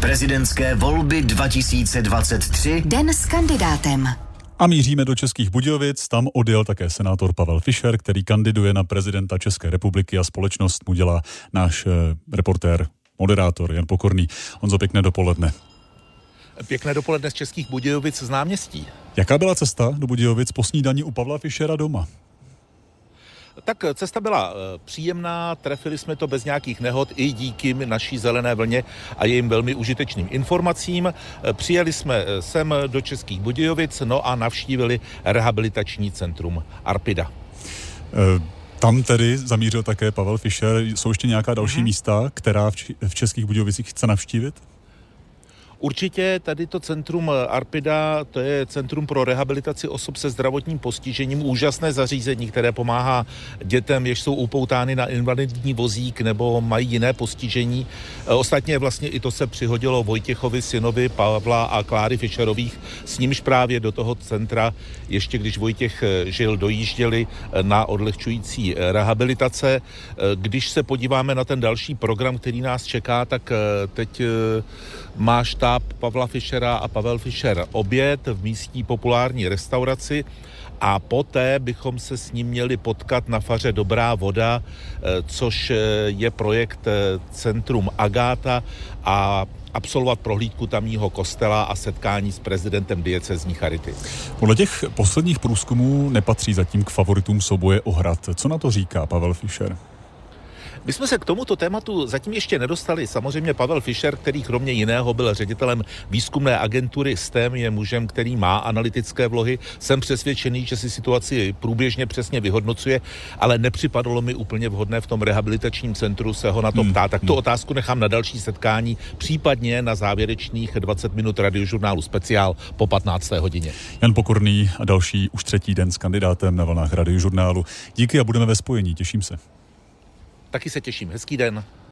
Prezidentské volby 2023. Den s kandidátem. A míříme do Českých Budějovic, tam odjel také senátor Pavel Fischer, který kandiduje na prezidenta České republiky a společnost mu dělá náš eh, reportér, moderátor Jan Pokorný. Honzo, pěkné dopoledne. Pěkné dopoledne z Českých Budějovic z náměstí. Jaká byla cesta do Budějovic po snídani u Pavla Fischera doma? Tak cesta byla eh, příjemná, trefili jsme to bez nějakých nehod i díky naší zelené vlně a jejím velmi užitečným informacím. Eh, přijeli jsme eh, sem do Českých Budějovic, no a navštívili rehabilitační centrum Arpida. Tam tedy zamířil také Pavel Fischer. Jsou ještě nějaká další mm-hmm. místa, která v Českých Budějovicích chce navštívit? Určitě tady to centrum Arpida, to je centrum pro rehabilitaci osob se zdravotním postižením, úžasné zařízení, které pomáhá dětem, jež jsou upoutány na invalidní vozík nebo mají jiné postižení. Ostatně vlastně i to se přihodilo Vojtěchovi, synovi Pavla a Kláry Fischerových, s nímž právě do toho centra, ještě když Vojtěch žil, dojížděli na odlehčující rehabilitace. Když se podíváme na ten další program, který nás čeká, tak teď má štáb Pavla Fischera a Pavel Fischer oběd v místní populární restauraci a poté bychom se s ním měli potkat na faře Dobrá voda, eh, což eh, je projekt eh, Centrum Agáta a absolvovat prohlídku tamního kostela a setkání s prezidentem diecezní Charity. Podle těch posledních průzkumů nepatří zatím k favoritům souboje o hrad. Co na to říká Pavel Fischer? My jsme se k tomuto tématu zatím ještě nedostali. Samozřejmě Pavel Fischer, který kromě jiného byl ředitelem výzkumné agentury STEM, je mužem, který má analytické vlohy. Jsem přesvědčený, že si situaci průběžně přesně vyhodnocuje, ale nepřipadalo mi úplně vhodné v tom rehabilitačním centru se ho na to hmm, ptát. Tak tu hmm. otázku nechám na další setkání, případně na závěrečných 20 minut radiožurnálu speciál po 15. hodině. Jan Pokorný a další už třetí den s kandidátem na vlnách radiožurnálu. Díky a budeme ve spojení, těším se. Taky se těším. Hezký den.